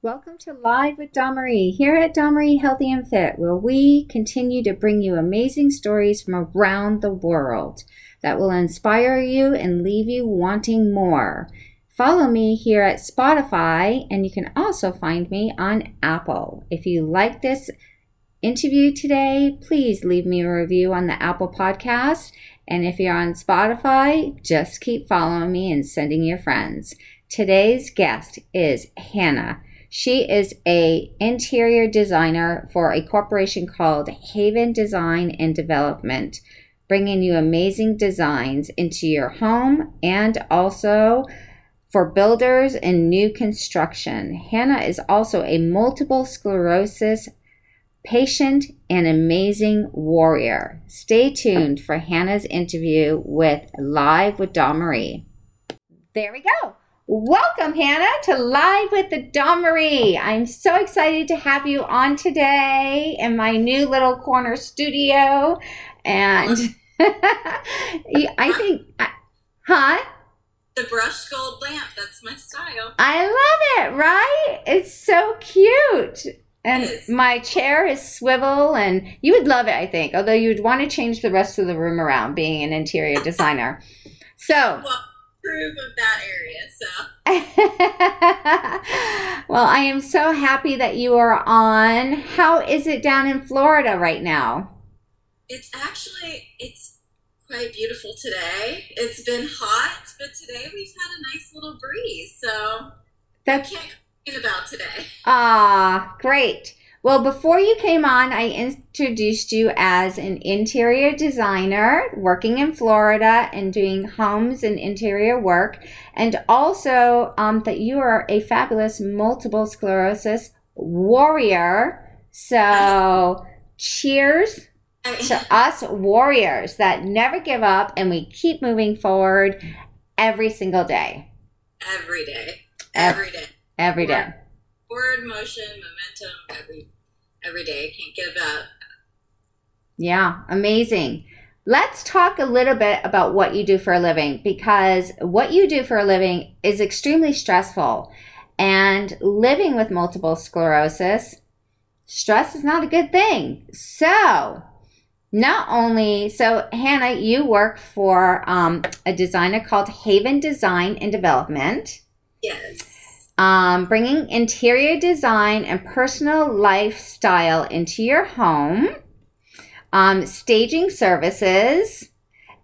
Welcome to Live with Marie here at Marie Healthy and Fit, where we continue to bring you amazing stories from around the world that will inspire you and leave you wanting more. Follow me here at Spotify, and you can also find me on Apple. If you like this interview today, please leave me a review on the Apple Podcast. And if you're on Spotify, just keep following me and sending your friends. Today's guest is Hannah. She is a interior designer for a corporation called Haven Design and Development, bringing you amazing designs into your home and also for builders and new construction. Hannah is also a multiple sclerosis patient and amazing warrior. Stay tuned for Hannah's interview with Live with Dawn Marie. There we go. Welcome, Hannah, to Live with Dawn Marie. I'm so excited to have you on today in my new little corner studio. And I think, huh? The brushed gold lamp, that's my style. I love it, right? It's so cute. And my chair is swivel, and you would love it, I think, although you would want to change the rest of the room around being an interior designer. So, well, approve of that area. So, well, I am so happy that you are on. How is it down in Florida right now? It's actually it's quite beautiful today. It's been hot, but today we've had a nice little breeze. So that's I can't complain about today. Ah, great. Well, before you came on, I introduced you as an interior designer working in Florida and doing homes and interior work, and also um, that you are a fabulous multiple sclerosis warrior. So, cheers to us warriors that never give up and we keep moving forward every single day. Every day. Every day. Every day forward motion, momentum every every day. Can't give up. Yeah, amazing. Let's talk a little bit about what you do for a living because what you do for a living is extremely stressful. And living with multiple sclerosis, stress is not a good thing. So, not only, so Hannah, you work for um, a designer called Haven Design and Development. Yes um, bringing interior design and personal lifestyle into your home, um, staging services,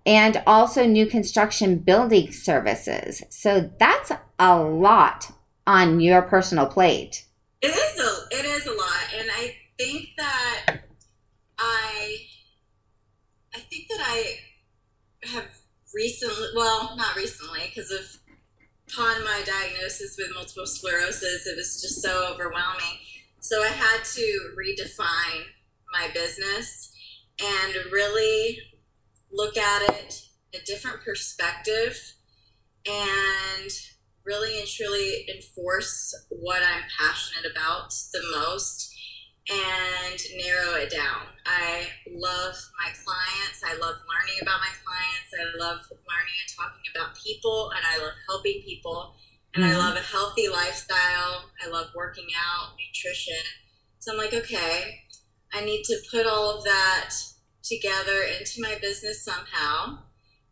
and also new construction building services. So that's a lot on your personal plate. It is a it is a lot, and I think that I I think that I have recently well not recently because of upon my diagnosis with multiple sclerosis, it was just so overwhelming. So I had to redefine my business and really look at it a different perspective and really and truly enforce what I'm passionate about the most and narrow it down. I love my clients. I love learning about my clients. I love learning and talking about people, and I love helping people. And mm-hmm. I love a healthy lifestyle. I love working out, nutrition. So I'm like, okay, I need to put all of that together into my business somehow,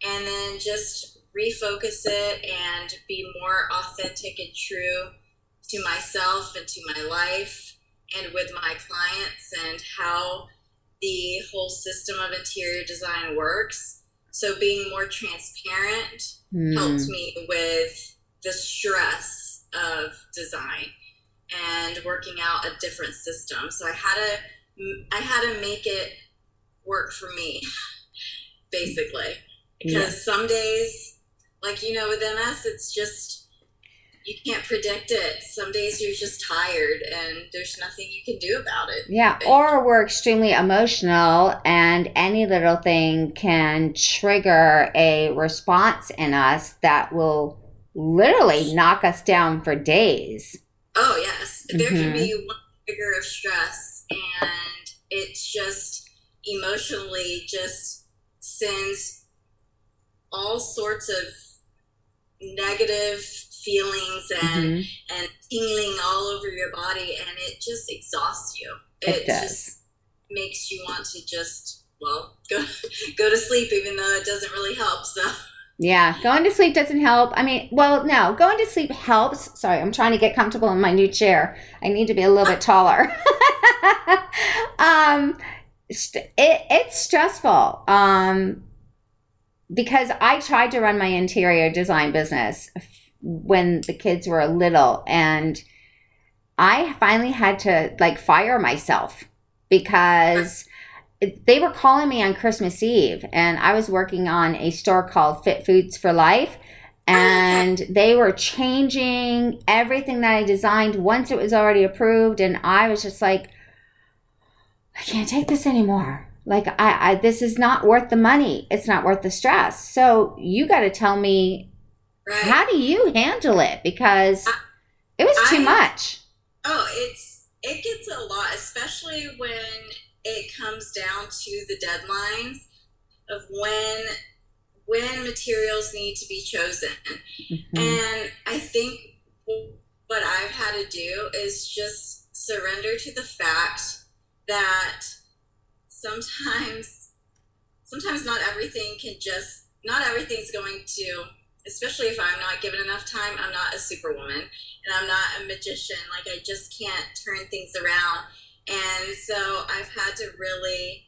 and then just refocus it and be more authentic and true to myself and to my life and with my clients and how the whole system of interior design works. So being more transparent mm. helped me with the stress of design and working out a different system. So I had to I had to make it work for me basically because yeah. some days like you know with MS it's just you can't predict it. Some days you're just tired and there's nothing you can do about it. Yeah, or we're extremely emotional and any little thing can trigger a response in us that will literally knock us down for days. Oh, yes. There mm-hmm. can be one trigger of stress and it's just emotionally just sends all sorts of negative feelings and mm-hmm. and tingling all over your body and it just exhausts you it, it does. just makes you want to just well go go to sleep even though it doesn't really help so yeah, going to sleep doesn't help. I mean, well, no, going to sleep helps. Sorry, I'm trying to get comfortable in my new chair. I need to be a little bit taller. um, it, it's stressful. Um, because I tried to run my interior design business when the kids were little and I finally had to like fire myself because they were calling me on Christmas Eve and I was working on a store called Fit Foods for Life and they were changing everything that I designed once it was already approved and I was just like I can't take this anymore. Like I, I this is not worth the money. It's not worth the stress. So you got to tell me right. how do you handle it because I, it was too I, much. Oh, it's it gets a lot, especially when it comes down to the deadlines of when when materials need to be chosen. Mm-hmm. And I think what I've had to do is just surrender to the fact that sometimes sometimes not everything can just not everything's going to especially if I'm not given enough time, I'm not a superwoman and I'm not a magician. Like I just can't turn things around. And so I've had to really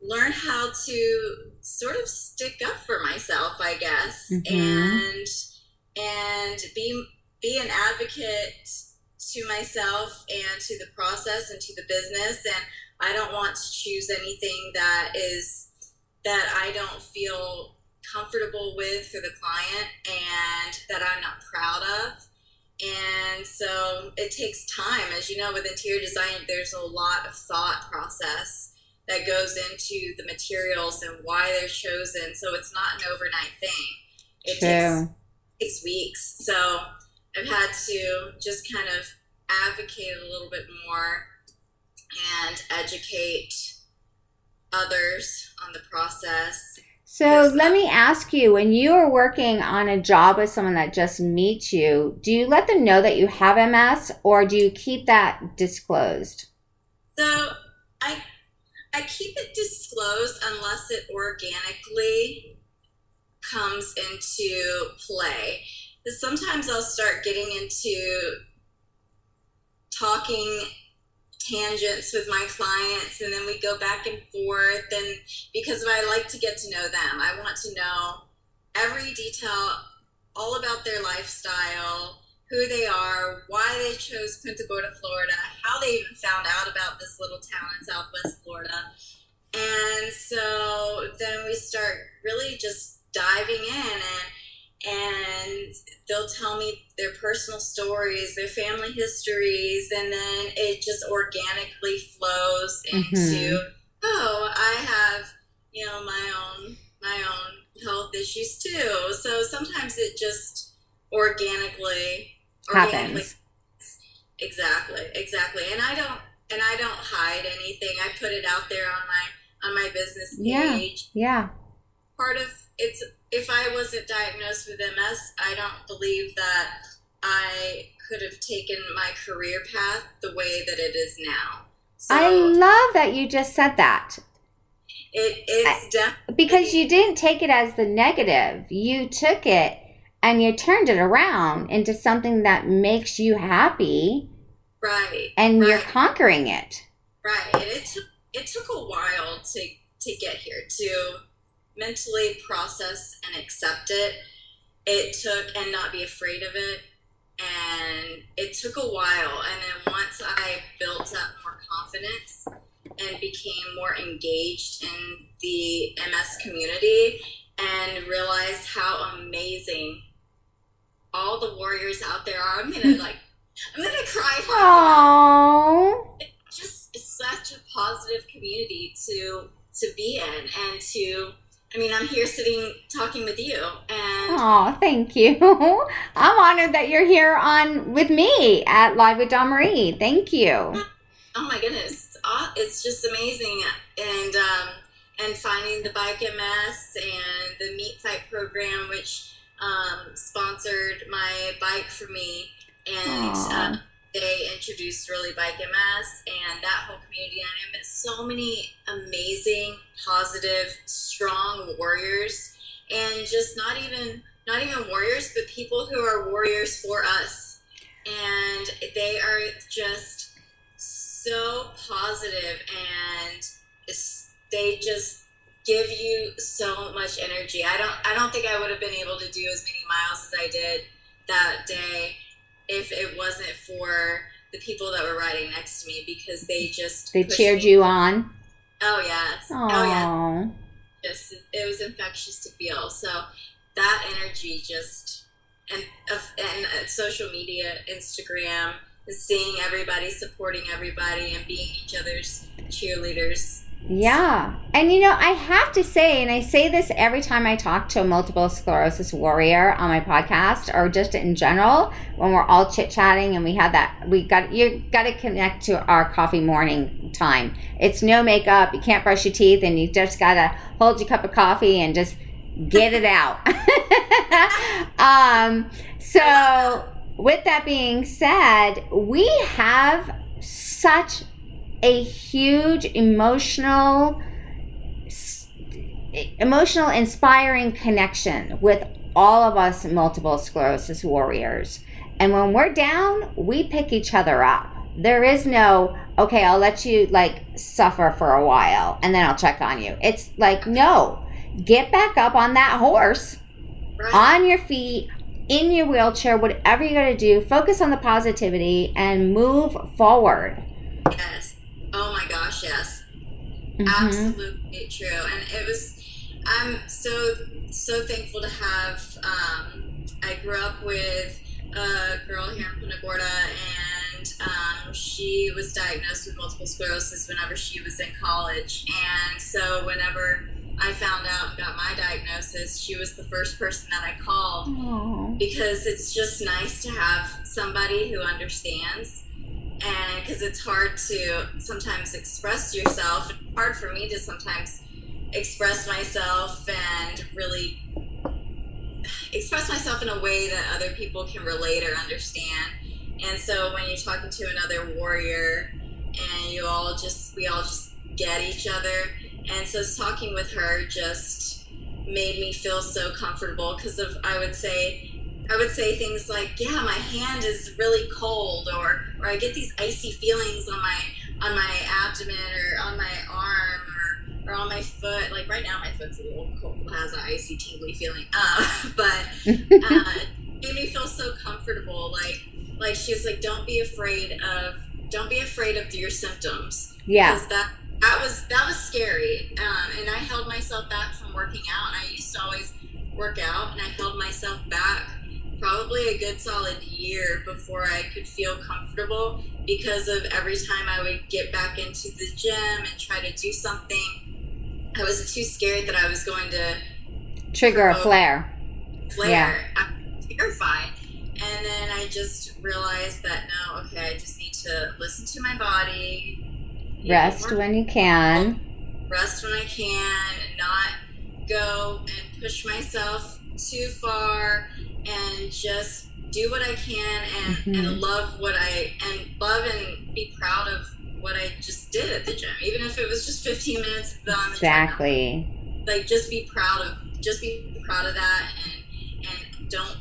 learn how to sort of stick up for myself, I guess, mm-hmm. and and be be an advocate to myself and to the process and to the business and I don't want to choose anything that is that I don't feel comfortable with for the client and that I'm not proud of. And so it takes time. As you know, with interior design, there's a lot of thought process that goes into the materials and why they're chosen. So it's not an overnight thing. It True. takes six weeks. So I've had to just kind of advocate a little bit more and educate others on the process so let me ask you when you are working on a job with someone that just meets you, do you let them know that you have MS or do you keep that disclosed? So I I keep it disclosed unless it organically comes into play. Because sometimes I'll start getting into talking tangents with my clients and then we go back and forth and because I like to get to know them. I want to know every detail all about their lifestyle, who they are, why they chose Punta Gorda, Florida, how they even found out about this little town in Southwest Florida. And so then we start really just diving in and and they'll tell me their personal stories, their family histories, and then it just organically flows into, mm-hmm. oh, I have, you know, my own my own health issues too. So sometimes it just organically organically happens. Exactly, exactly. And I don't and I don't hide anything. I put it out there on my on my business page. Yeah. Yeah. Part of it's if I wasn't diagnosed with MS, I don't believe that I could have taken my career path the way that it is now. So I love that you just said that. It is definitely because you didn't take it as the negative. You took it and you turned it around into something that makes you happy. Right. And right. you're conquering it. Right. And it took it took a while to to get here to mentally process and accept it. It took, and not be afraid of it. And it took a while. And then once I built up more confidence and became more engaged in the MS community and realized how amazing all the warriors out there are, I'm gonna like, I'm gonna cry. Aww. It's just such a positive community to to be in and to I mean, I'm here sitting talking with you, and oh, thank you. I'm honored that you're here on with me at Live with Dawn Marie. Thank you. Oh my goodness, it's just amazing, and um, and finding the bike MS and the meat fight program, which um, sponsored my bike for me, and uh, they introduced Really Bike MS and that whole community. And I met so many amazing, positive, strong warriors, and just not even not even warriors, but people who are warriors for us. And they are just so positive and they just give you so much energy. I don't I don't think I would have been able to do as many miles as I did that day if it wasn't for the people that were riding next to me because they just they cheered me. you on. Oh yes. Aww. Oh yeah. Just it was infectious to feel. So that energy just and and uh, social media, Instagram, seeing everybody supporting everybody and being each other's cheerleaders yeah. And you know, I have to say, and I say this every time I talk to a multiple sclerosis warrior on my podcast or just in general, when we're all chit chatting and we have that, we got, you got to connect to our coffee morning time. It's no makeup, you can't brush your teeth, and you just got to hold your cup of coffee and just get it out. um, so, with that being said, we have such a huge emotional emotional inspiring connection with all of us multiple sclerosis warriors. And when we're down we pick each other up. There is no okay i'll let you like suffer for a while and then i'll check on you. It's like no. Get back up on that horse on your feet in your wheelchair whatever you got to do focus on the positivity and move forward. Yes Oh my gosh, yes. Mm-hmm. Absolutely true. And it was, I'm so, so thankful to have, um, I grew up with a girl here in Punta Gorda and um, she was diagnosed with multiple sclerosis whenever she was in college. And so whenever I found out, and got my diagnosis, she was the first person that I called Aww. because it's just nice to have somebody who understands and because it's hard to sometimes express yourself hard for me to sometimes express myself and really express myself in a way that other people can relate or understand. And so when you're talking to another warrior and you all just we all just get each other. And so talking with her just made me feel so comfortable because of i would say I would say things like, "Yeah, my hand is really cold," or or I get these icy feelings on my on my abdomen or on my arm or, or on my foot. Like right now, my foot's a little cold, has an icy, tingly feeling. Uh, but uh, made me feel so comfortable. Like like she was like, "Don't be afraid of don't be afraid of your symptoms." Yeah. Because that that was that was scary, um, and I held myself back from working out. And I used to always work out, and I held myself back probably a good solid year before I could feel comfortable because of every time I would get back into the gym and try to do something, I was too scared that I was going to trigger a flare. Flare. Yeah. I'm terrified. And then I just realized that no, okay, I just need to listen to my body. Rest when you can. Rest when I can and not go and push myself too far and just do what I can and, mm-hmm. and love what I and love and be proud of what I just did at the gym, even if it was just 15 minutes on exactly. Like just be proud of just be proud of that and and don't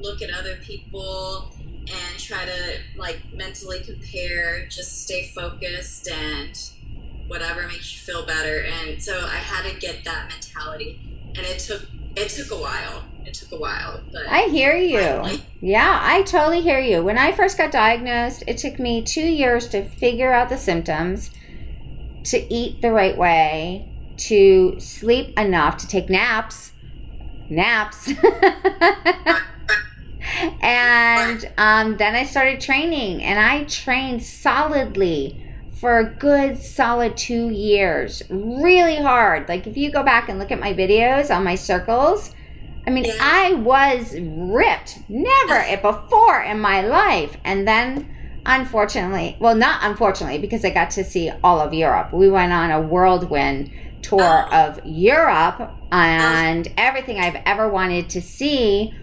look at other people and try to like mentally compare. Just stay focused and whatever makes you feel better. And so I had to get that mentality, and it took it took a while it took a while. But I hear you. Finally. Yeah, I totally hear you. When I first got diagnosed, it took me two years to figure out the symptoms, to eat the right way, to sleep enough, to take naps. Naps. and um, then I started training, and I trained solidly for a good solid two years. Really hard. Like, if you go back and look at my videos on my circles, I mean, yeah. I was ripped, never it before in my life. And then, unfortunately, well, not unfortunately, because I got to see all of Europe. We went on a whirlwind tour oh. of Europe oh. and everything I've ever wanted to see.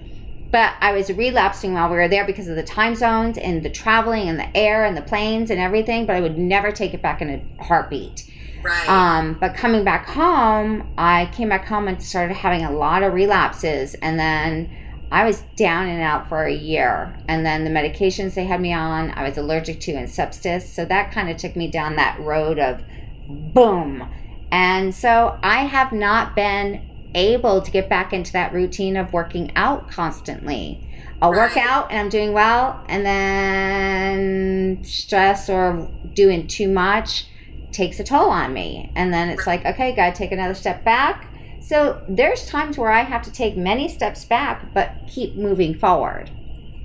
But I was relapsing while we were there because of the time zones and the traveling and the air and the planes and everything. But I would never take it back in a heartbeat. Right. Um, but coming back home, I came back home and started having a lot of relapses. And then I was down and out for a year. And then the medications they had me on, I was allergic to and sepsis. So that kind of took me down that road of boom. And so I have not been able to get back into that routine of working out constantly. I'll work out and I'm doing well, and then stress or doing too much takes a toll on me. And then it's like, okay, gotta take another step back. So there's times where I have to take many steps back, but keep moving forward.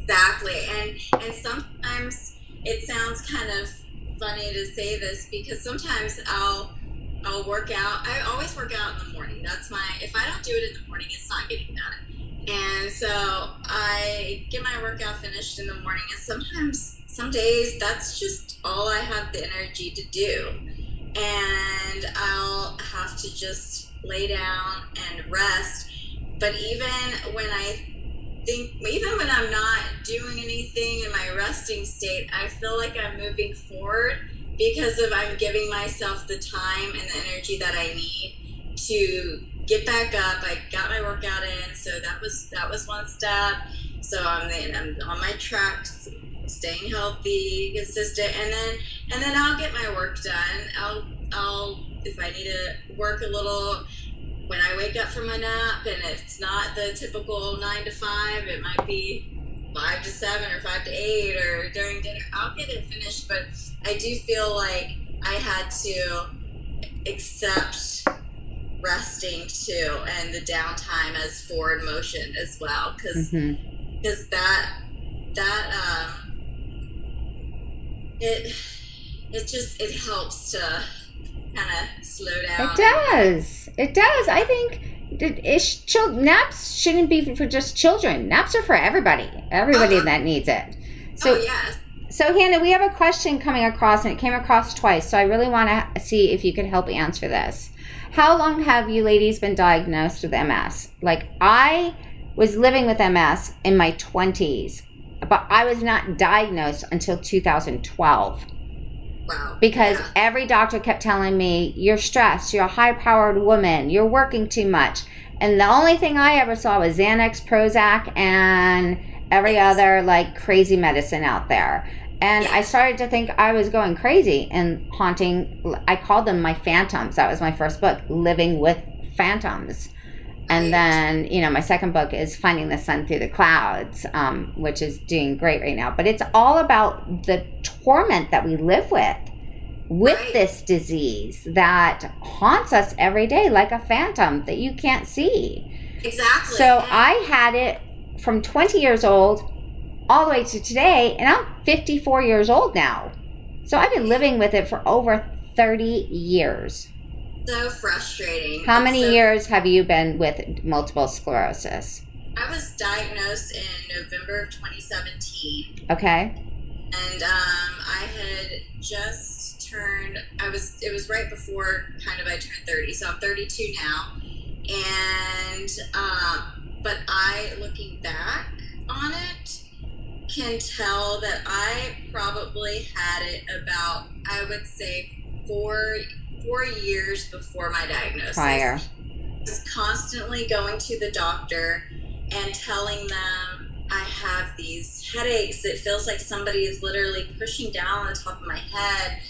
Exactly. And and sometimes it sounds kind of funny to say this because sometimes I'll I'll work out. I always work out in the morning. That's my if I don't do it in the morning, it's not getting done. And so I get my workout finished in the morning and sometimes some days that's just all I have the energy to do. And I'll have to just lay down and rest. But even when I think even when I'm not doing anything in my resting state, I feel like I'm moving forward because of I'm giving myself the time and the energy that I need to get back up. I got my workout in, so that was that was one step. So I'm I'm on my tracks, staying healthy, consistent, and then and then I'll get my work done. I'll I'll if I need to work a little when I wake up from a nap and it's not the typical nine to five, it might be five to seven or five to eight or during dinner. I'll get it finished, but I do feel like I had to accept resting too and the downtime as forward motion as well because because that that um it it just it helps to kind of slow down It does. It does. I think it, it sh- chil- naps shouldn't be for just children. Naps are for everybody. Everybody Uh-huh. that needs it. So oh yes So, Hannah, we have a question coming across, and it came across twice. So, I really want to see if you could help answer this. How long have you ladies been diagnosed with MS? Like, I was living with MS in my 20s, but I was not diagnosed until 2012 wow because Yeah. every doctor kept telling me, You're stressed, you're a high powered woman, you're working too much. And the only thing I ever saw was Xanax, Prozac, and every Yes. other like crazy medicine out there. And I started to think I was going crazy and haunting. I called them my phantoms. That was my first book, Living with Phantoms. And then, you know, my second book is Finding the Sun Through the Clouds, um, which is doing great right now. But it's all about the torment that we live with, with this disease that haunts us every day like a phantom that you can't see. exactly So And- I had it from 20 years old all the way to today, and I'm 54 years old now. So I've been living with it for over 30 years. So frustrating How many so- years have you been with multiple sclerosis? i was diagnosed in november of 2017 Okay. and um, I had just turned. I was. It was right before kind of I turned thirty, so I'm 32 now, and um, but I, looking back on it, can tell that I probably had it about I would say four four years before my diagnosis Prior. was constantly going to the doctor and telling them I have these headaches. It feels like somebody is literally pushing down on top of my head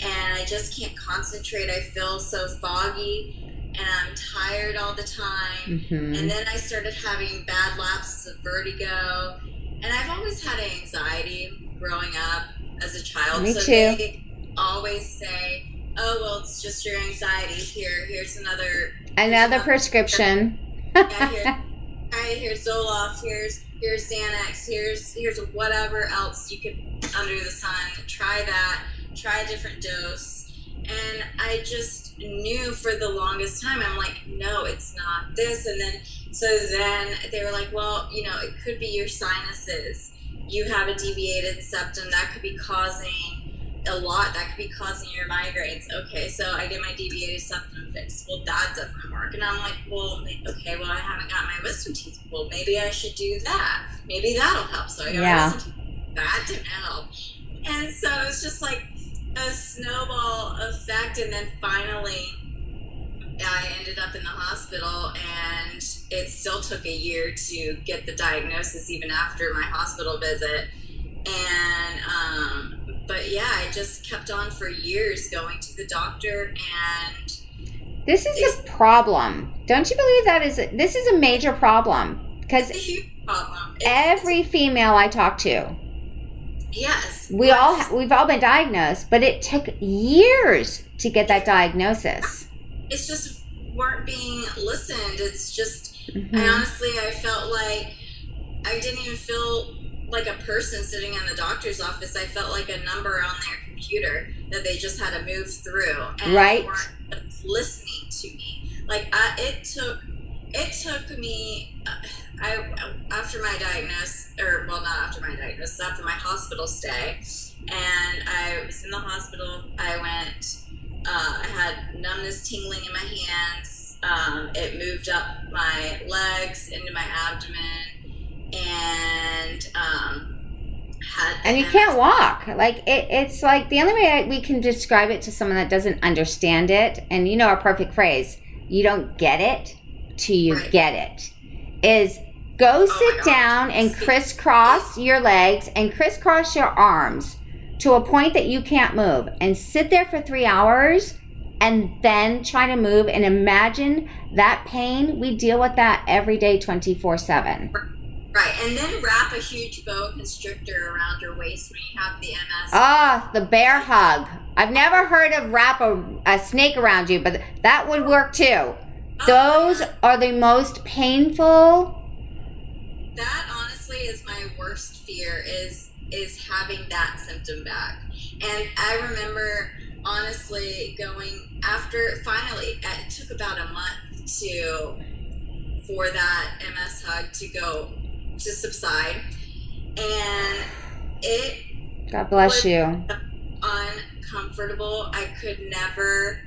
and I just can't concentrate. I feel so foggy and I'm tired all the time. hmm And then I started having bad lapses of vertigo. And I've always had anxiety growing up as a child. Me so too. they always say, oh, well, it's just your anxiety. Here, here's another Another prescription. yeah, here, here's Zoloft, here's here's Xanax, here's here's whatever else you could under the sun. Try that. Try a different dose. And I just knew for the longest time, I'm like, no, it's not this. And then so then they were like, well, you know, it could be your sinuses. You have a deviated septum that could be causing a lot that could be causing your migraines. Okay, so I get my DBA septum fix. Well, that doesn't work. And I'm like, well, okay, well, I haven't got my wisdom teeth. Well, maybe I should do that. Maybe that'll help. So I got Yeah. wisdom teeth. That didn't help. And so it's just like a snowball effect. And then finally, I ended up in the hospital, and it still took a year to get the diagnosis, even after my hospital visit. And, um, but yeah, I just kept on for years going to the doctor, and This is a problem. Don't you believe that is this is a major problem because it's a huge problem. It's, every female I talk to, yes, we all ha- we've all been diagnosed, but it took years to get that diagnosis. it's just weren't being listened. It's just Mhm. I honestly, I felt like I didn't even feel like a person sitting in the doctor's office. I felt like a number on their computer that they just had to move through, and Right. weren't listening to me. Like I, it took, it took me. I after my diagnosis, or well, not after my diagnosis, after my hospital stay, and I was in the hospital. I went. Uh, I had numbness, tingling in my hands. Um, it moved up my legs into my abdomen, and um, had. And you can't walk. Like it, it's like the only way I, we can describe it to someone that doesn't understand it, and you know our perfect phrase, you don't get it till you Right. get it, is go my sit down and crisscross your legs and crisscross your arms to a point that you can't move and sit there for three hours and then try to move and imagine that pain. We deal with that every day 24 7. Right, and then wrap a huge boa constrictor around your waist when you have the MS. Ah, the bear hug. I've never heard of wrap a, a snake around you, but that would work too. Those are the most painful. that honestly is my worst fear is is having that symptom back and i remember honestly going after finally it took about a month to for that ms hug to go to subside and it God bless you. uncomfortable i could never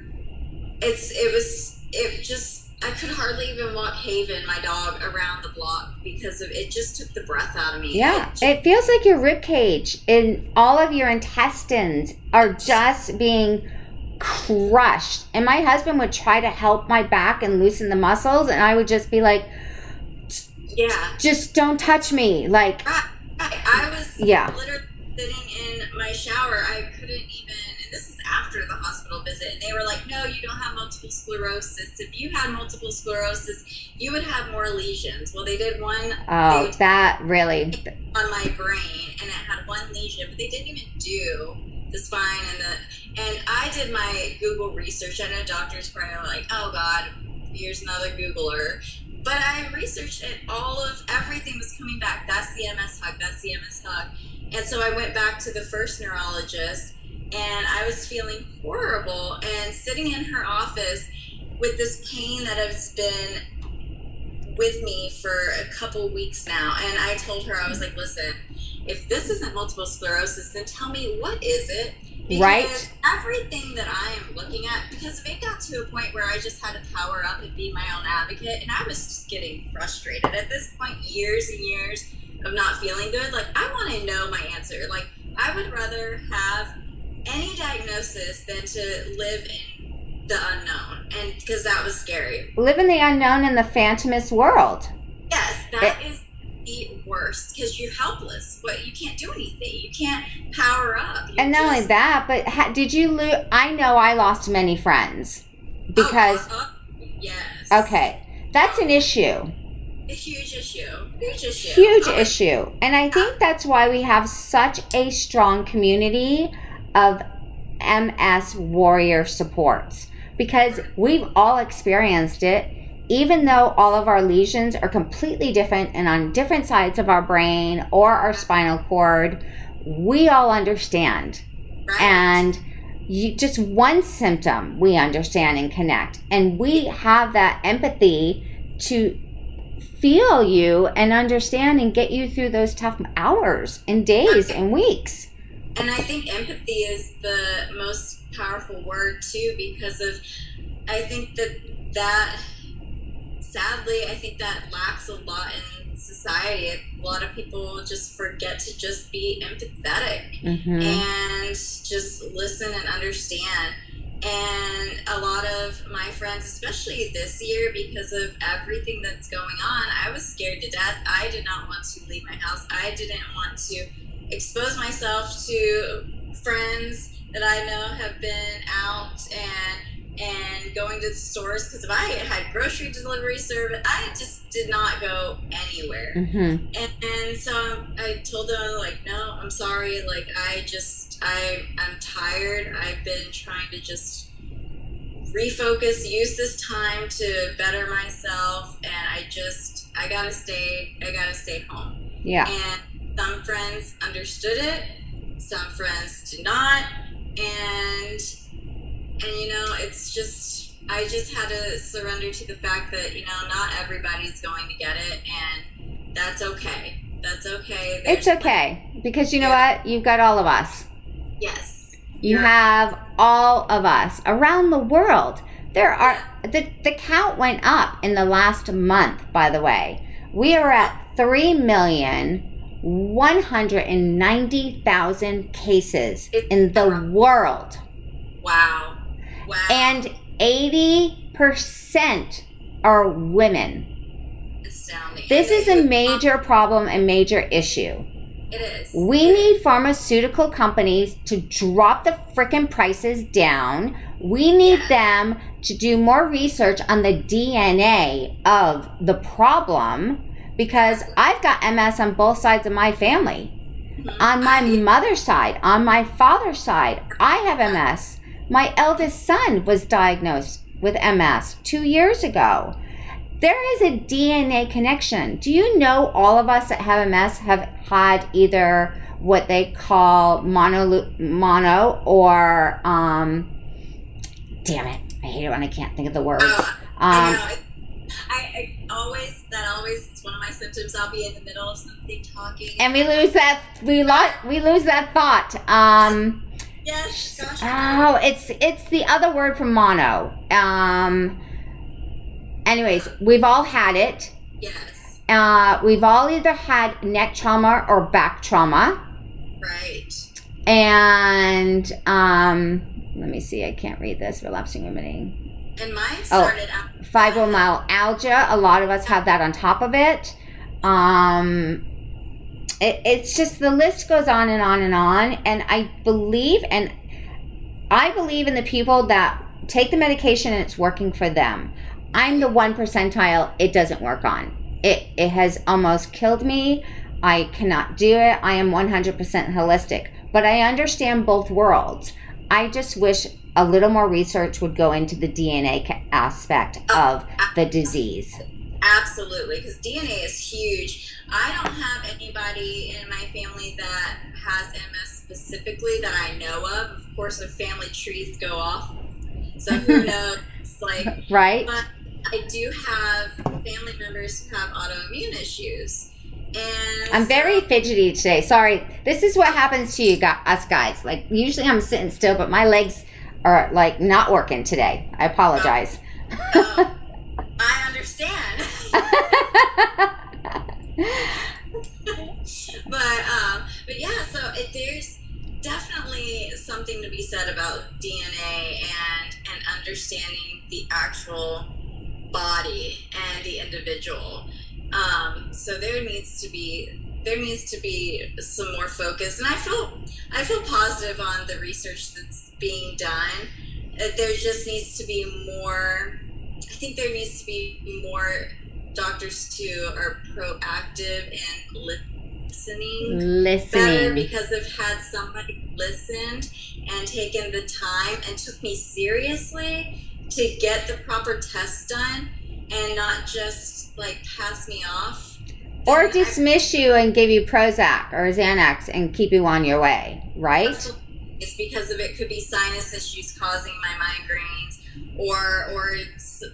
it's it was it just i could hardly even walk haven my dog around the block because of it just took the breath out of me Yeah, It it feels like your rib cage and all of your intestines are just being crushed. And my husband would try to help my back and loosen the muscles, and I would just be like, yeah just don't touch me. Like, I, I was Yeah. literally sitting in my shower. I couldn't even, and this is after the hospital visit, and they were like, no, you don't have multiple sclerosis. If you had multiple sclerosis, you would have more lesions. Well, they did one oh, that really. on my brain, and it had one lesion, but they didn't even do the spine and the. And I did my Google research. I know doctors probably are like, oh God, here's another Googler. But I researched it. All of everything was coming back. That's the MS hug. That's the MS hug. And so I went back to the first neurologist, and I was feeling horrible and sitting in her office with this pain that has been with me for a couple weeks now. And I told her, I was like, listen, if this isn't multiple sclerosis, then tell me what is it? Because Right. everything that I am looking at, because it got to a point where I just had to power up and be my own advocate, and I was just getting frustrated. At this point, years and years of not feeling good, like, I want to know my answer. Like, I would rather have any diagnosis than to live in the unknown, and because that was scary. Live in the unknown in the phantomist world. Yes, that is the worst because you're helpless. But you can't do anything. You can't power up. You're And not only that, but ha- did you lose? I know I lost many friends because, Oh, uh, uh, yes. okay, that's an issue. A huge issue. Huge issue. Huge issue. And I think that's why we have such a strong community of MS warrior supports because we've all experienced it. Even though all of our lesions are completely different and on different sides of our brain or our spinal cord, we all understand. Right. and you just one symptom we understand and connect and we have that empathy to feel you and understand and get you through those tough hours and days and weeks and I think empathy is the most powerful word too, because of I think that that sadly I think that lacks a lot in society. A lot of people just forget to just be empathetic Mm-hmm. and just listen and understand. And a lot of my friends, especially this year, because of everything that's going on, I was scared to death. I did not want to leave my house. I didn't want to expose myself to friends that I know have been out and and going to the stores because if I had grocery delivery service, I just did not go anywhere. Mm-hmm. And, and so I told them like, no, I'm sorry. Like I just I I'm tired. I've been trying to just refocus, use this time to better myself, and I just I gotta stay. I gotta stay home. Yeah. And some friends understood it. Some friends did not. And and you know, it's just I just had to surrender to the fact that you know not everybody's going to get it, and that's okay. That's okay. It's There's- okay because you know what? You've got all of us. Yes. You Yeah. have all of us around the world. There are the the count went up in the last month. By the way, we are at three million one hundred and ninety thousand cases in the world, Wow. Wow. and eighty percent are women. astounding. This is a major problem and major issue. It is. We need pharmaceutical companies to drop the frickin' prices down. We need Yeah. them to do more research on the DNA of the problem because I've got MS on both sides of my family. Mhm. On my I- mother's side, on my father's side, I have MS. My eldest son was diagnosed with MS two years ago. There is a DNA connection. Do you know all of us that have MS have had either what they call mono, mono or, um, damn it, I hate it when I can't think of the words. Oh, I Um, know. I, I always that always it's one of my symptoms. I'll be in the middle of something talking. and we lose that, we, lo- we lose that thought. Um, yes, gosh. Oh, it's it's the other word for mono. Um. Anyways, we've all had it. Yes. Uh, we've all either had neck trauma or back trauma, Right. and um, let me see. I can't read this. Relapsing remitting And mine Oh. started out. fibromyalgia. A lot of us have that on top of it. Um, it, it's just the list goes on and on and on. And I believe, and I believe in the people that take the medication and it's working for them. I'm the one percentile it doesn't work on. It it has almost killed me. I cannot do it. I am 100% holistic, but I understand both worlds. I just wish a little more research would go into the DNA aspect of the disease. Absolutely, because DNA is huge. I don't have anybody in my family that has MS specifically that I know of. Of course, the family trees go off, so who knows? Like, Right? but I do have family members who have autoimmune issues, and I'm very fidgety today. Sorry. This is what happens to you guys, us guys. Like usually I'm sitting still, but my legs are like not working today. I apologize. uh, I understand. but um, but yeah, so it, there's definitely something to be said about DNA and and understanding the actual body and the individual. Um, so there needs to be there needs to be some more focus, and I feel I feel positive on the research that's being done. Uh, There just needs to be more. I think there needs to be more doctors too are proactive and listening better because I've had somebody listened and taken the time and took me seriously to get the proper tests done and not just like pass me off. Or Then I- dismiss you and give you Prozac or Xanax and keep you on your way, right? It's because of it could be sinus issues causing my migraines, or or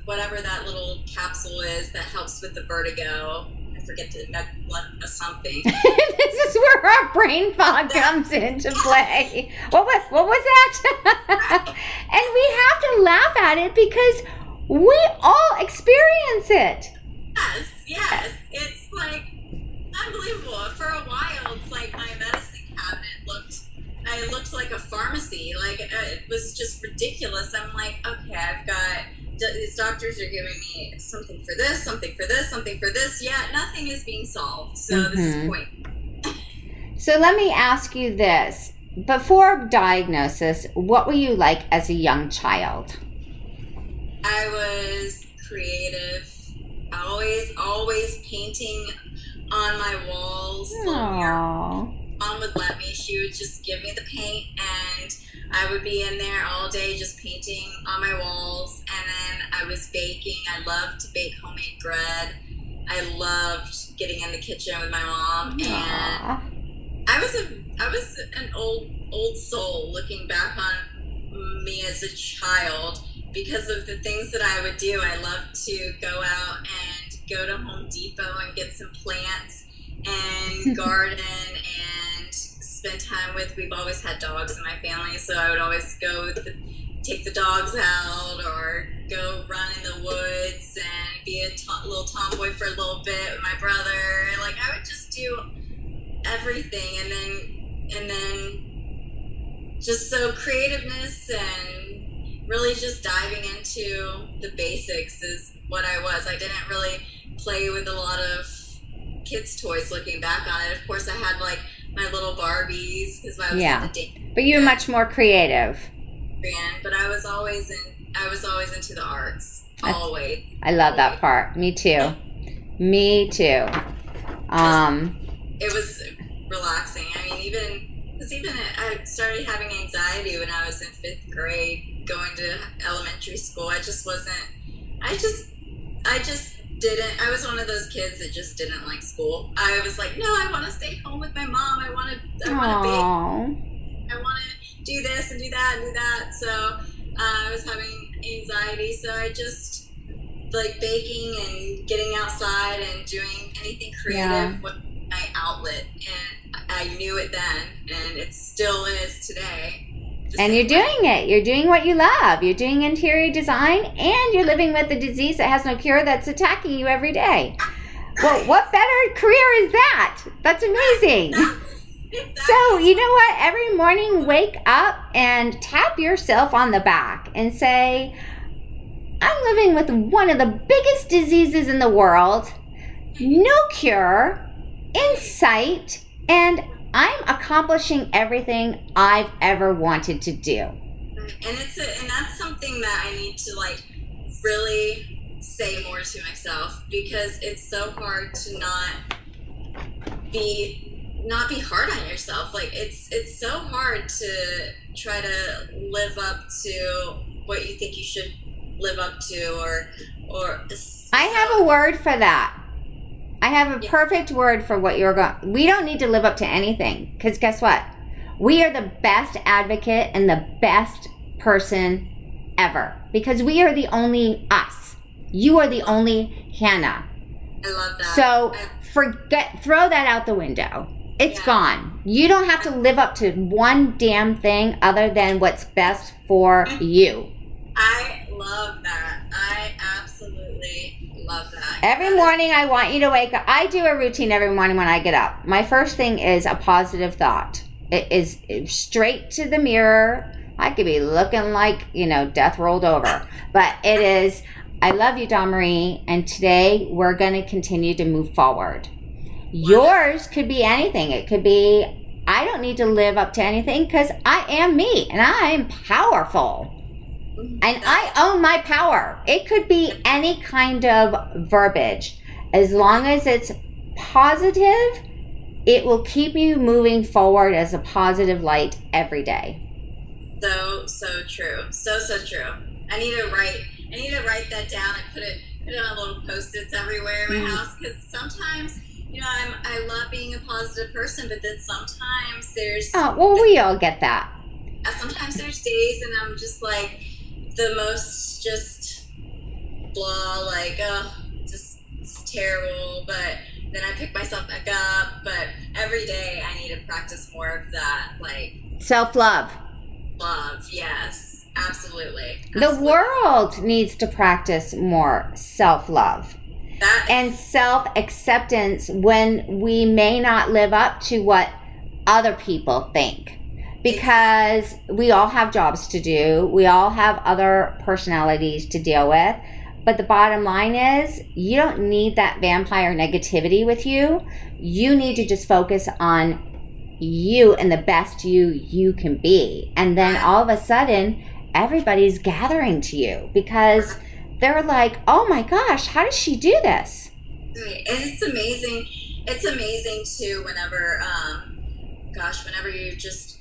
whatever that little capsule is that helps with the vertigo. I forget to uh, something. this is where our brain fog comes into play. What was what was that? and we have to laugh at it because we all experience it. Yes, yes. It's like unbelievable. For a while, it's like my medicine cabinet looked I looked like a pharmacy. Like uh, it was just ridiculous. I'm like, okay, I've got these doctors are giving me something for this, something for this, something for this. Yeah, nothing is being solved. So mm-hmm. this is mm-hmm. point. so let me ask you this: before diagnosis, what were you like as a young child? I was creative. Always, always painting on my walls. Aww mom would let me. She would just give me the paint, and I would be in there all day just painting on my walls. And then I was baking. I loved to bake homemade bread. I loved getting in the kitchen with my mom, Aww. and I was a I was an old old soul looking back on me as a child because of the things that I would do. I loved to go out and go to Home Depot and get some plants and garden and spend time with. We've always had dogs in my family, so I would always go the, take the dogs out or go run in the woods and be a to- little tomboy for a little bit with my brother. Like I would just do everything, and then and then just so creativeness and really just diving into the basics is what I was. I didn't really play with a lot of kids' toys looking back on it. Of course, I had like my little Barbies because I was yeah. But you were much more creative. But I was always in. I was always into the arts. Always. I, I love always. that part. Me too. Me too. Um, it was relaxing. I mean, even because even I started having anxiety when I was in fifth grade, going to elementary school. I just wasn't. I just. I just didn't I was one of those kids that just didn't like school. I was like, no, I want to stay home with my mom. I want to I want to bake. I want to do this and do that and do that. So uh, I was having anxiety, so I just like baking and getting outside and doing anything creative yeah. was my outlet, and I knew it then, and it still is today and you're doing it. You're doing what you love. You're doing interior design and you're living with a disease that has no cure that's attacking you every day. Well, what better career is that? That's amazing. So, you know what? Every morning, wake up and tap yourself on the back and say, I'm living with one of the biggest diseases in the world, no cure, in sight, and I'm accomplishing everything I've ever wanted to do. And it's a, and that's something that I need to like really say more to myself because it's so hard to not be not be hard on yourself. Like it's it's so hard to try to live up to what you think you should live up to or or I have a word for that I have a perfect word for what you're going. We don't need to live up to anything because guess what? We are the best advocate and the best person ever because we are the only us. You are the only Hannah. I love that. So forget, throw that out the window. It's yeah. gone. You don't have to live up to one damn thing other than what's best for you. I love that. I absolutely Love that. Every morning, I want you to wake up. I do a routine every morning when I get up. My first thing is a positive thought. It is straight to the mirror. I could be looking like, you know, death rolled over. But it is, I love you, Dawn Marie. And today we're going to continue to move forward. Yours could be anything. It could be, I don't need to live up to anything because I am me and I'm powerful and I own my power. It could be any kind of verbiage. As long as it's positive, it will keep you moving forward as a positive light every day. So, so true. So, so true. I need to write, I need to write that down and put it, put it on little post-its everywhere in my mm. house because sometimes you know, I'm, I love being a positive person, but then sometimes there's. Oh, well, we all get that. Sometimes there's days and I'm just like, the most just blah, like, oh, just it's terrible. But then I pick myself back up. But every day I need to practice more of that, like self love. Love, yes, absolutely. absolutely. The world needs to practice more self love and self acceptance when we may not live up to what other people think. Because we all have jobs to do, we all have other personalities to deal with. But the bottom line is, you don't need that vampire negativity with you. You need to just focus on you and the best you you can be. And then all of a sudden, everybody's gathering to you because they're like, "Oh my gosh, how does she do this?" It's amazing. It's amazing too whenever um gosh, whenever you just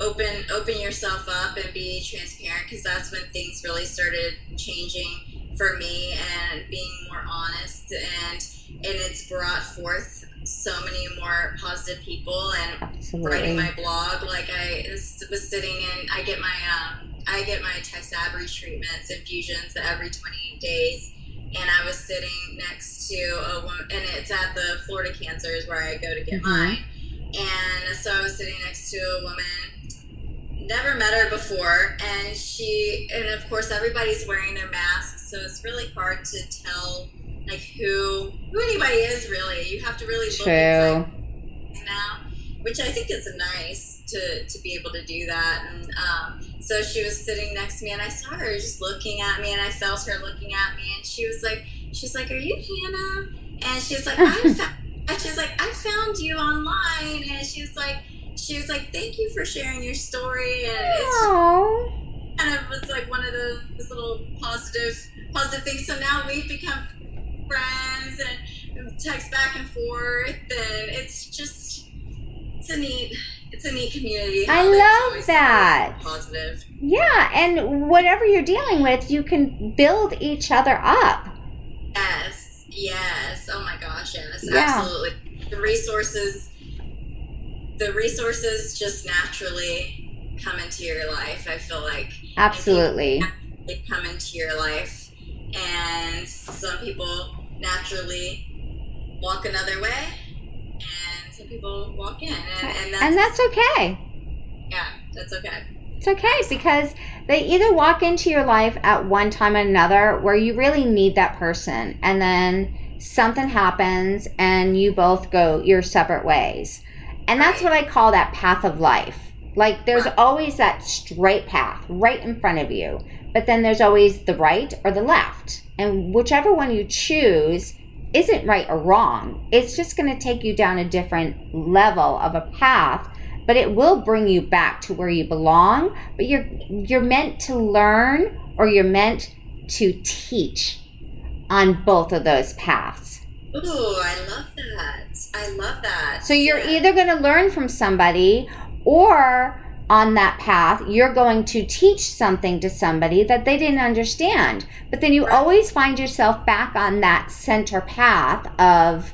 open open yourself up and be transparent because that's when things really started changing for me and being more honest and and it's brought forth so many more positive people and Absolutely. writing my blog like i was sitting in i get my um, i get my Tysabri treatments infusions every 28 days and i was sitting next to a woman and it's at the florida cancers where i go to get mm-hmm. mine and so i was sitting next to a woman never met her before and she and of course everybody's wearing their masks so it's really hard to tell like who who anybody is really. You have to really look inside now, which I think is nice to to be able to do that. And um, so she was sitting next to me, and I saw her just looking at me, and I felt her looking at me, and she was like, she's like, "Are you Hannah?" And she's like, "I found." And she's like, I found you online, and she's like, she was like, thank you for sharing your story, and it's kind of was like one of those little positive positive things. So now we've become friends and text back and forth, and it's just it's a neat it's a neat community. I love that. Positive. Yeah, and whatever you're dealing with, you can build each other up. Yes, yes. Oh my gosh, yes, yeah. absolutely. The resources, the resources just naturally come into your life. I feel like absolutely they come into your life and some people naturally walk another way, and some people walk in, and, and that's, and that's okay. Yeah, that's okay. It's okay because they either walk into your life at one time or another where you really need that person, and then something happens and you both go your separate ways. And that's what I call that path of life. Like there's always that straight path right in front of you, but then there's always the right or the left. And whichever one you choose isn't right or wrong. It's just going to take you down a different level of a path, but it will bring you back to where you belong. But you're you're meant to learn or you're meant to teach on both of those paths. Ooh, I love that. I love that. So you're yeah. either going to learn from somebody or on that path, you're going to teach something to somebody that they didn't understand. But then you always find yourself back on that center path of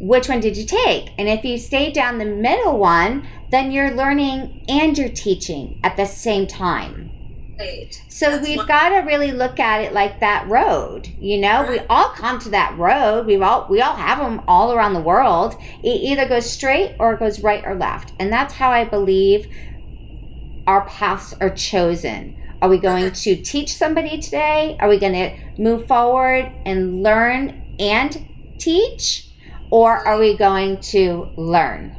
which one did you take? And if you stay down the middle one, then you're learning and you're teaching at the same time. Right. So That's we've got to really look at it like that road. You know, right. we all come to that road. We all we all have them all around the world. It either goes straight or it goes right or left, and that's how I believe our paths are chosen. Are we going uh-huh. to teach somebody today? Are we going to move forward and learn and teach? Or are we going to learn?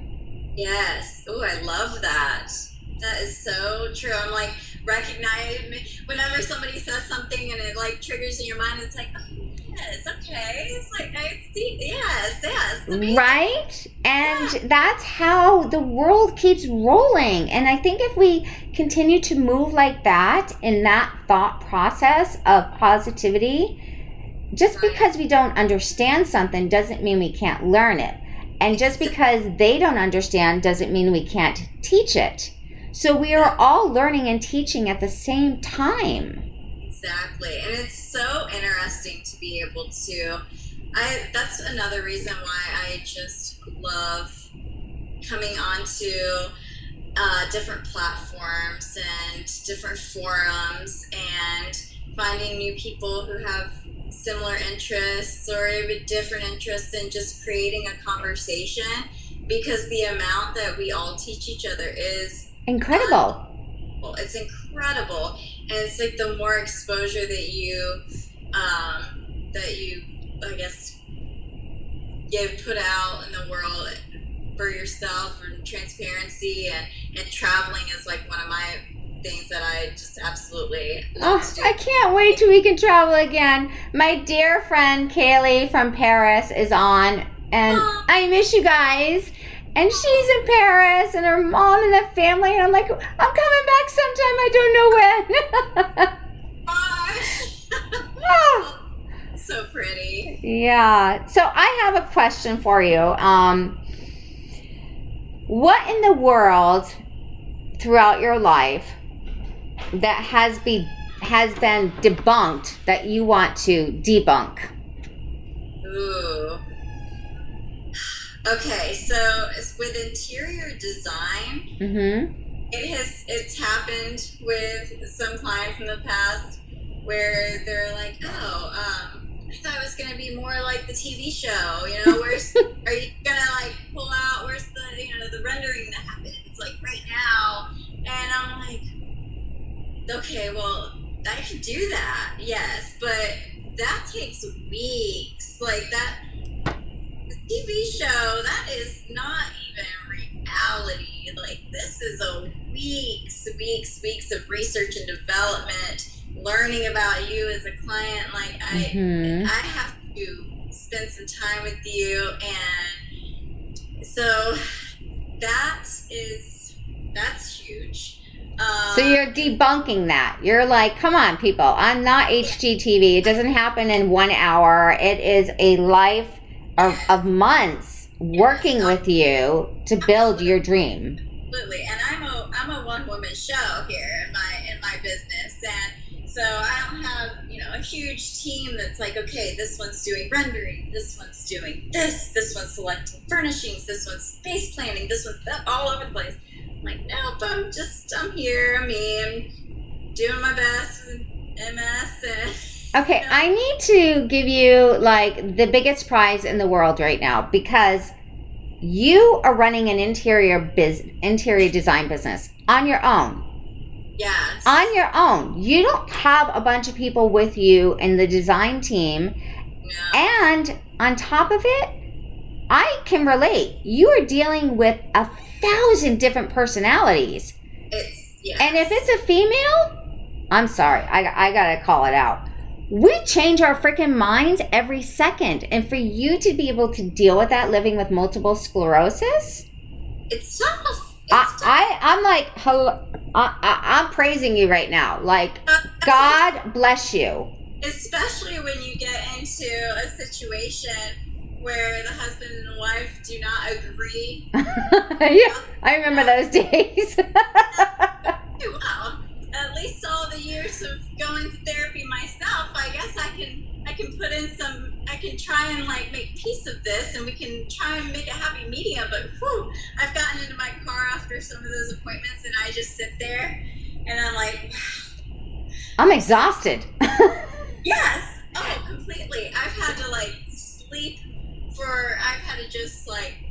Yes. Oh, I love that. That is so true. I'm like, recognize whenever somebody says something and it like triggers in your mind, it's like, oh, yes, okay. It's like, I see, yes, yes. Right? And yeah. that's how the world keeps rolling. And I think if we continue to move like that in that thought process of positivity, just because we don't understand something doesn't mean we can't learn it. And just because they don't understand doesn't mean we can't teach it. So we are all learning and teaching at the same time. Exactly. And it's so interesting to be able to I that's another reason why I just love coming onto uh, different platforms and different forums and finding new people who have similar interests or even different interests in just creating a conversation because the amount that we all teach each other is incredible. Well it's incredible, and it's like the more exposure that you um, that you, I guess, give put out in the world for yourself and transparency and, and traveling is like one of my things that I just absolutely oh, I can't wait till we can travel again. My dear friend Kaylee from Paris is on, and I miss you guys. And she's in Paris, and her mom and the family, and I'm like, I'm coming back sometime. I don't know when. oh, so pretty. Yeah. So I have a question for you. Um, what in the world throughout your life that has be has been debunked that you want to debunk? Ooh. Okay, so it's with interior design, mm-hmm. it has it's happened with some clients in the past where they're like, oh, um, I thought it was gonna be more like the TV show. You know, where's are you gonna like pull out? Where's the you know the rendering that happens like right now? And I'm like, okay, well, I can do that, yes, but that takes weeks. Like that TV show, that is not even reality. Like this is a weeks, weeks, weeks of research and development, learning about you as a client. Like I mm-hmm. I have to spend some time with you and so that is that's huge so you're debunking that. You're like, come on, people. I'm not HGTV. It doesn't happen in one hour. It is a life of, of months working with you to build your dream. Absolutely. And I'm a I'm a one woman show here in my in my business and so I don't have, you know, a huge team that's like, okay, this one's doing rendering, this one's doing this, this one's selecting furnishings, this one's space planning, this one's all over the place I'm like, nope, I'm just, I'm here, I mean, doing my best with MS. And, okay, you know. I need to give you like the biggest prize in the world right now because you are running an interior biz interior design business on your own. Yes. On your own. You don't have a bunch of people with you in the design team. No. And on top of it, I can relate. You are dealing with a thousand different personalities. It's yeah. And if it's a female, I'm sorry, I, I gotta call it out. We change our freaking minds every second. And for you to be able to deal with that living with multiple sclerosis, it's tough. I, I I'm like hello, I, I, am praising you right now. Like God bless you. Especially when you get into a situation where the husband and wife do not agree. yeah, I remember those days. wow. At least all the years of going to therapy myself, I guess I can I can put in some I can try and like make peace of this and we can try and make a happy medium, but whew, I've gotten into my car after some of those appointments and I just sit there and I'm like I'm exhausted. yes. Oh, completely. I've had to like sleep for I've had to just like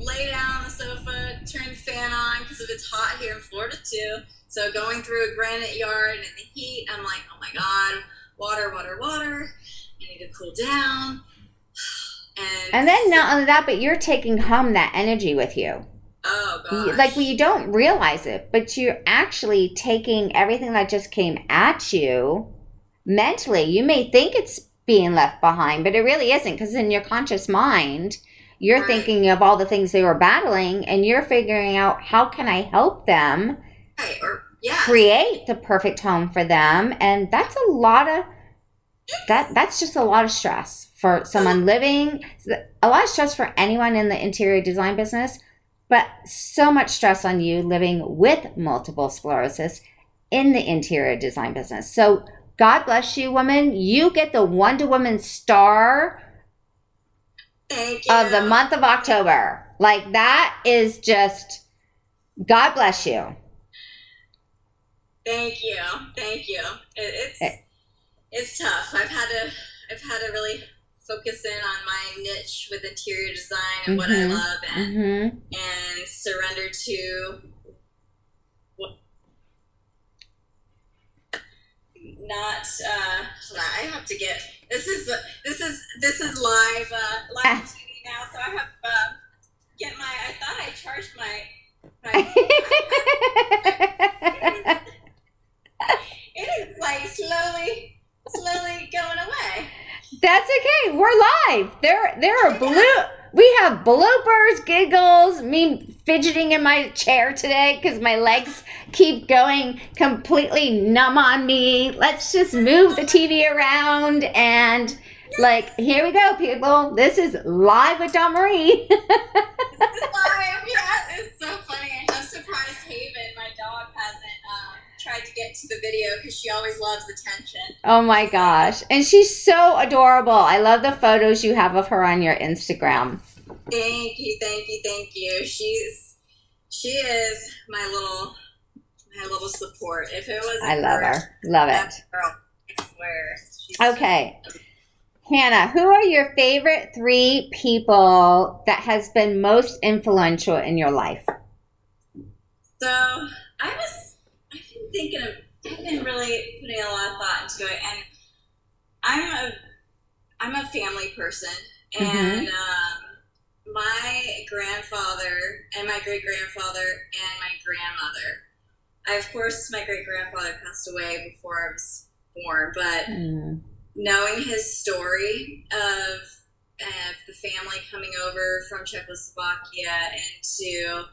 lay down on the sofa, turn the fan on because if it's hot here in Florida too. So going through a granite yard in the heat, I'm like, oh my god, water, water, water. I need to cool down. And, and then not only that, but you're taking home that energy with you. Oh gosh. Like well, you don't realize it, but you're actually taking everything that just came at you mentally. You may think it's being left behind, but it really isn't because in your conscious mind, you're thinking of all the things they were battling and you're figuring out how can I help them or, yeah. create the perfect home for them. And that's a lot of that that's just a lot of stress for someone mm-hmm. living a lot of stress for anyone in the interior design business but so much stress on you living with multiple sclerosis in the interior design business so God bless you, woman. You get the Wonder Woman star of the month of October. Like that is just God bless you. Thank you. Thank you. It, it's it, it's tough. I've had to I've had to really focus in on my niche with interior design and what I love and Mm-hmm. and surrender to what not uh I have to get this is this is this is live uh live TV now so I have uh get my I thought I charged my my it is like slowly slowly going away. That's okay. We're live. There, there are blue. We have bloopers, giggles, me fidgeting in my chair today because my legs keep going completely numb on me. Let's just move the TV around and, like, here we go, people. This is live with Dawn Marie. This is live. Yeah, it's so funny. I'm surprised Haven, my dog, hasn't um, tried to get to the video because she always loves attention. oh my gosh, and she's so adorable. I love the photos you have of her on your Instagram. Thank you, thank you, thank you. She's she is my little my little support. If it was I love her. Love it. girl, I swear. She's Okay. Hannah, who are your favorite three people that has been most influential in your life? So I was thinking of I've been really putting a lot of thought into it. And I'm a I'm a family person. And um, my grandfather and my great grandfather and my grandmother. I, of course my great grandfather passed away before I was born, but Mm, knowing his story of, of the family coming over from Czechoslovakia into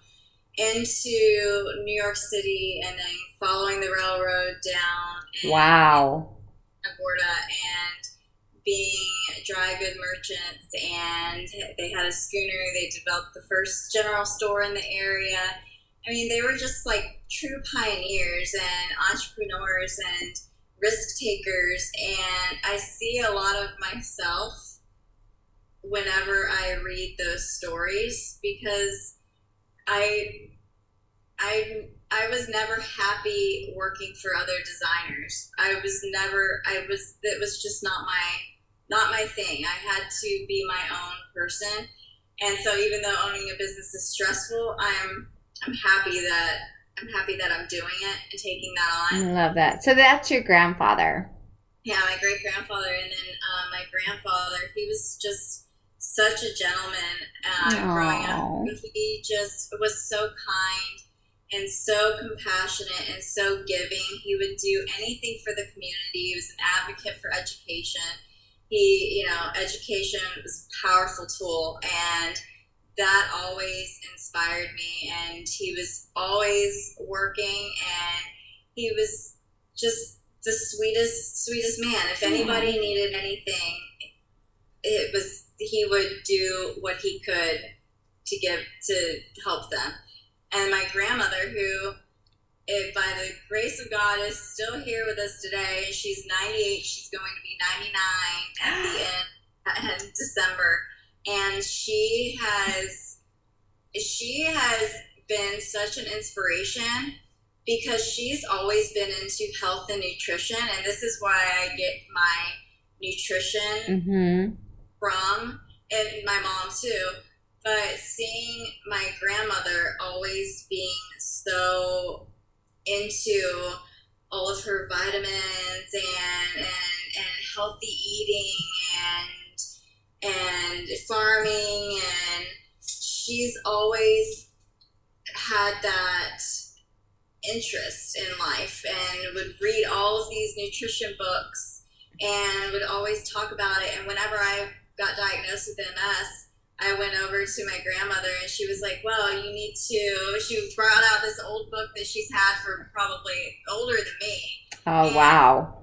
into New York City and then following the railroad down and Wow. Gorda and being dry good merchants and they had a schooner. They developed the first general store in the area. I mean they were just like true pioneers and entrepreneurs and risk takers. And i see a lot of myself whenever i read those stories because i i I was never happy working for other designers. I was never I was it was just not my not my thing. I had to be my own person. And so even though owning a business is stressful, I'm I'm happy that I'm happy that I'm doing it and taking that on. I love that. So that's your grandfather. Yeah, my great grandfather and then uh, my grandfather, he was just such a gentleman uh, growing up. He just was so kind and so compassionate and so giving. He would do anything for the community. He was an advocate for education. He, you know, education was a powerful tool and that always inspired me and he was always working and he was just the sweetest sweetest man. If anybody needed anything, it was he would do what he could to give to help them and my grandmother, who, if by the grace of God, is still here with us today. She's 98. She's going to be 99 at the end in December, and she has she has been such an inspiration because she's always been into health and nutrition, and this is why I get my nutrition Mm-hmm. From, and my mom too. But seeing my grandmother always being so into all of her vitamins and and, and healthy eating and and farming and she's always had that interest in life and would read all of these nutrition books and would always talk about it and whenever I got diagnosed with MS I went over to my grandmother and she was like, Well, you need to. She brought out this old book that she's had for probably older than me. Oh wow.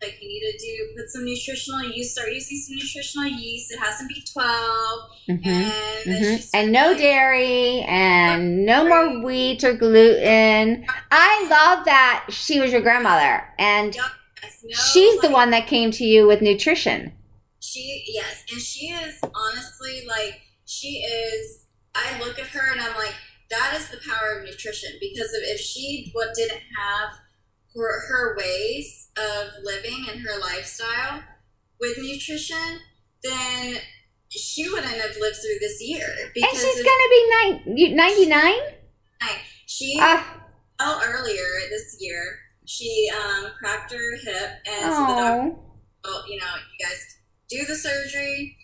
Like, you need to do, put some nutritional yeast, start using some nutritional yeast. It has to be 12. Mm-hmm. And hmm started, And no dairy and no more wheat or gluten. I love that she was your grandmother and yes, no, she's the one that came to you with nutrition. She, yes. And she is honestly like, she is, I look at her and I'm like, that is the power of nutrition because of if she what didn't have her, her ways of living and her lifestyle with nutrition, then she wouldn't have lived through this year. And she's going to be 99? She uh, earlier this year. She um, cracked her hip, and so the doctor, well, you know, you guys do the surgery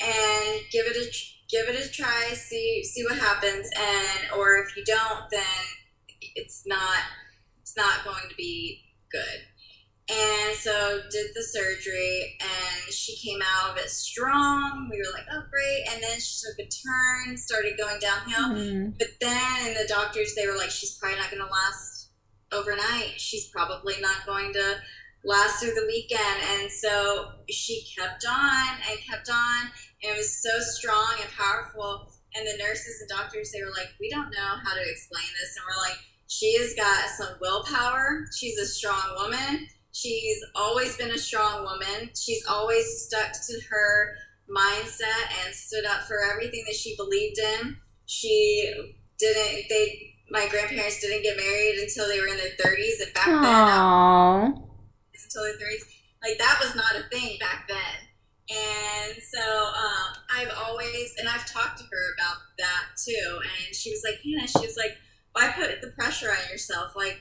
and give it a give it a try, see see what happens, and or if you don't, then it's not it's not going to be good. And so did the surgery and she came out of it strong. We were like, oh great. And then she took a turn, started going downhill. Mm-hmm. But then the doctors they were like, she's probably not gonna last overnight. She's probably not going to last through the weekend. And so she kept on and kept on and it was so strong and powerful. And the nurses and doctors, they were like, we don't know how to explain this. And we're like, she has got some willpower. She's a strong woman. She's always been a strong woman. She's always stuck to her mindset and stood up for everything that she believed in. She didn't, they, my grandparents didn't get married until they were in their 30s. And back Aww. then, until their 30s, like that was not a thing back then. And so um, I've always, and I've talked to her about that too. And she was like, Hannah, she was like, why put the pressure on yourself? Like,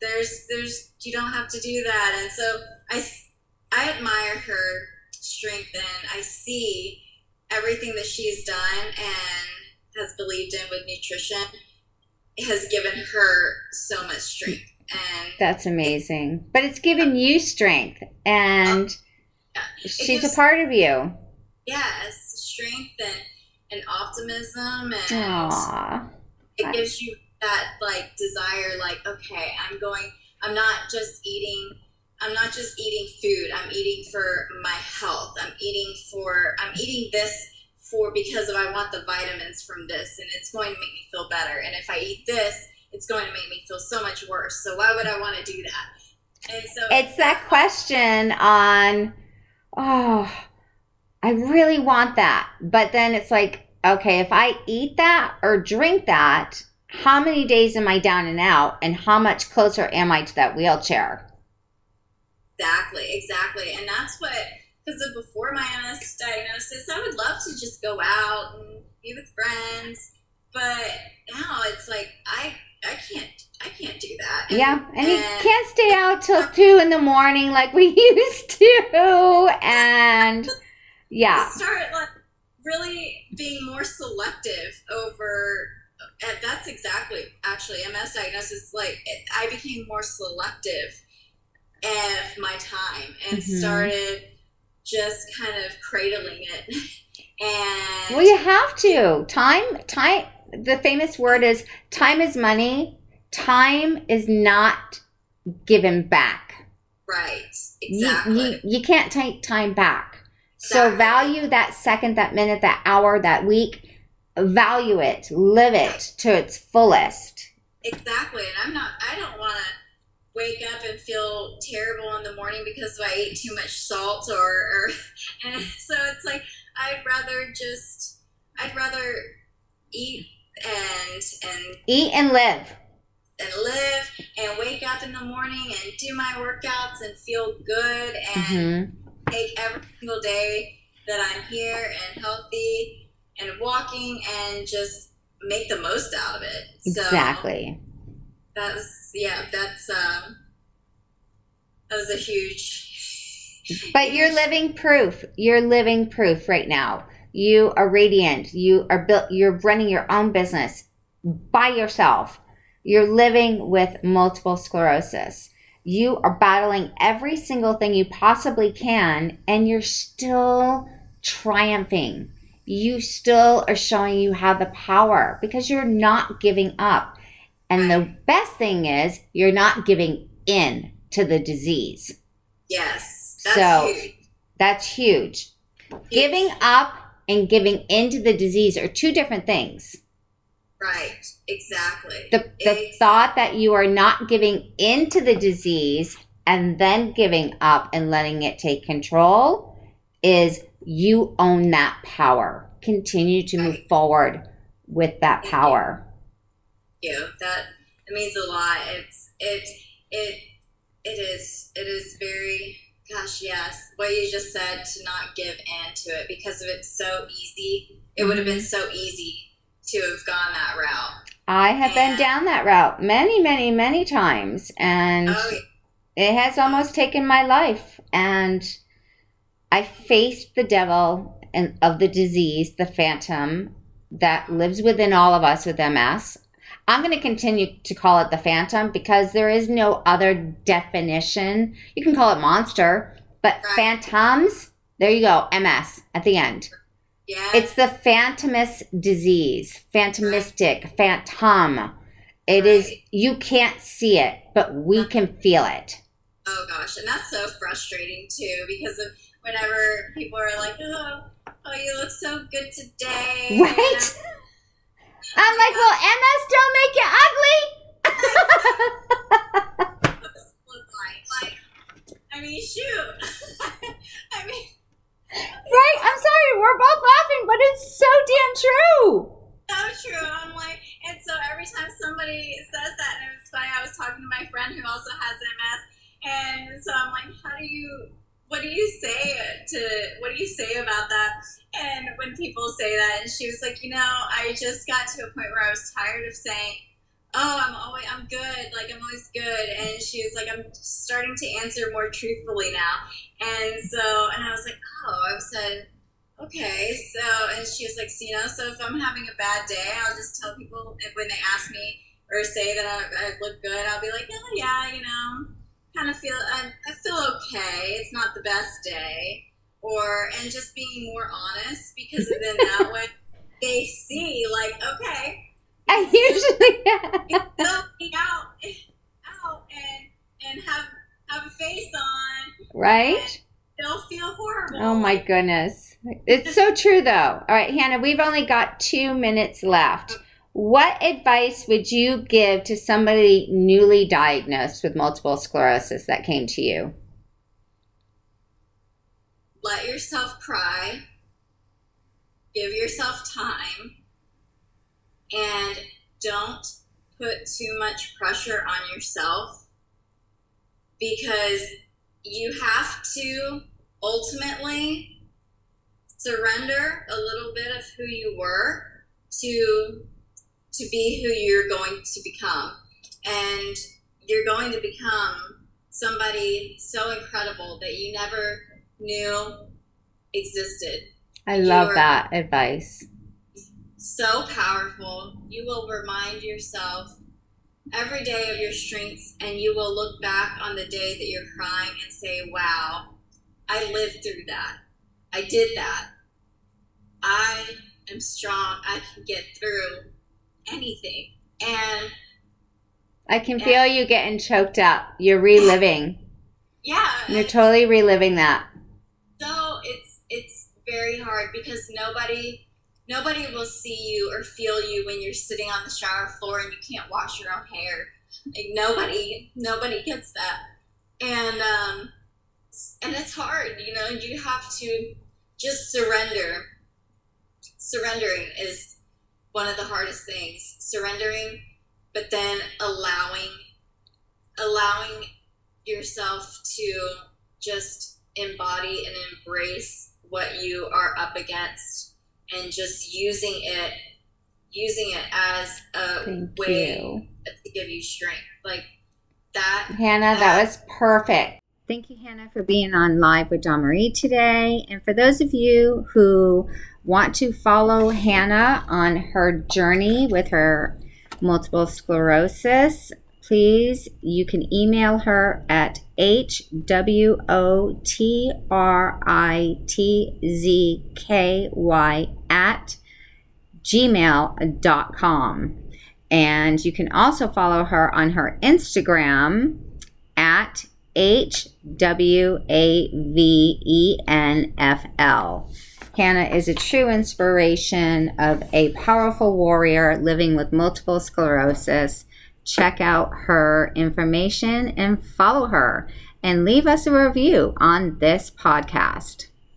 there's, there's, you don't have to do that. And so I, I admire her strength and I see everything that she's done and has believed in with nutrition has given her so much strength. And that's amazing. But it's given you strength and. Um, She's gives, a part of you. Yes, strength and, and optimism and Aww. it gives you that like desire like okay, I'm going I'm not just eating I'm not just eating food. I'm eating for my health. I'm eating for I'm eating this for because of I want the vitamins from this and it's going to make me feel better. And if I eat this, it's going to make me feel so much worse. So why would I want to do that? And so it's that question on oh, I really want that. But then it's like, okay, if I eat that or drink that, how many days am I down and out? And how much closer am I to that wheelchair? Exactly, exactly. And that's what, because before my MS diagnosis, I would love to just go out and be with friends. But now it's like, I, I can't I can't do that. And, yeah, and, and you can't stay out till two in the morning like we used to, and yeah, start like really being more selective over. And that's exactly actually MS diagnosis. Like it, I became more selective of my time and mm-hmm. started just kind of cradling it. and well, you have to time time. The famous word is time is money time is not given back. Right. Exactly. You, you, you can't take time back. Exactly. So value that second, that minute, that hour, that week. Value it, live it to its fullest. Exactly. And I'm not, I don't want to wake up and feel terrible in the morning because I ate too much salt or, or and so it's like I'd rather just I'd rather eat and and eat and live and live and wake up in the morning and do my workouts and feel good and mm-hmm. take every single day that I'm here and healthy and walking and just make the most out of it. Exactly. So that's yeah, that's um that was a huge But you're living proof. You're living proof right now. You are radiant. You are built you're running your own business by yourself you're living with multiple sclerosis. You are battling every single thing you possibly can, and you're still triumphing. You still are showing you have the power because you're not giving up. And the best thing is, you're not giving in to the disease. Yes. That's so huge. that's huge. Giving up and giving into the disease are two different things. Right, exactly. The, the exactly. thought that you are not giving into the disease and then giving up and letting it take control is you own that power. Continue to move forward with that power. You. That it means a lot. It's it it it is it is very Gosh, yes. What you just said to not give in to it because of it's so easy. It would have been mm-hmm. so easy to have gone that route. I have been down that route many, many, many times, and Oh, it has almost taken my life. And I faced the devil and of the disease, the phantom that lives within all of us with MS. I'm going to continue to call it the phantom because there is no other definition. You can call it monster, but Right. phantoms, there you go, MS at the end. yeah. It's the phantomous disease, phantomistic, phantom. It is, Right. you can't see it, but we can feel it. Oh gosh, and that's so frustrating too because of whenever people are like, "Oh, oh, you look so good today," Right? I'm like, well, MS don't make you ugly. look like, like, I mean, shoot. I mean, right? I'm sorry, we're both laughing, but it's so damn true. so true. I'm like, and so every time somebody says that, and it's funny, I was talking to my friend who also has MS, and so I'm like, how do you, what do you say to, what do you say about that? And when people say that, and she was like, you know, I just got to a point where I was tired of saying, oh, I'm always, I'm good, like I'm always good, and she was like, I'm starting to answer more truthfully now, and so, and I was like, oh, I said, okay, so, and she was like, so, you know, so if I'm having a bad day, I'll just tell people when they ask me or say that I, I look good, I'll be like, oh yeah, you know, kind of feel, I, I feel okay. It's not the best day, or and just being more honest because then that way they see like, okay, I usually, help me out, out, and and have have a face on. right? They'll feel horrible. Oh my goodness. It's so true though. All right, Hannah, we've only got two minutes left. What advice would you give to somebody newly diagnosed with multiple sclerosis that came to you? let yourself cry, give yourself time, and don't put too much pressure on yourself because you have to ultimately surrender a little bit of who you were to to be who you're going to become and you're going to become somebody so incredible that you never knew existed. I love You're- that advice. So powerful. You will remind yourself every day of your strengths, and you will look back on the day that you're crying and say, Wow, I lived through that. I did that. I am strong. I can get through anything. And I can feel you getting choked up. You're reliving. yeah, You're totally reliving that. so it's it's very hard because nobody nobody will see you or feel you when you're sitting on the shower floor and you can't wash your own hair like nobody nobody gets that and um and it's hard you know you have to just surrender surrendering is one of the hardest things surrendering but then allowing allowing yourself to just embody and embrace what you are up against and just using it using it as a Thank way you. to give you strength like that Hannah, that was perfect. Thank you, Hannah, for being on live with Dawn Marie today. And for those of you who want to follow Hannah on her journey with her multiple sclerosis, please, you can email her at hwotrizky at gmail.com. And you can also follow her on her Instagram at HWAVENFL. Hannah is a true inspiration of a powerful warrior living with multiple sclerosis. Check out her information and follow her and leave us a review on this podcast.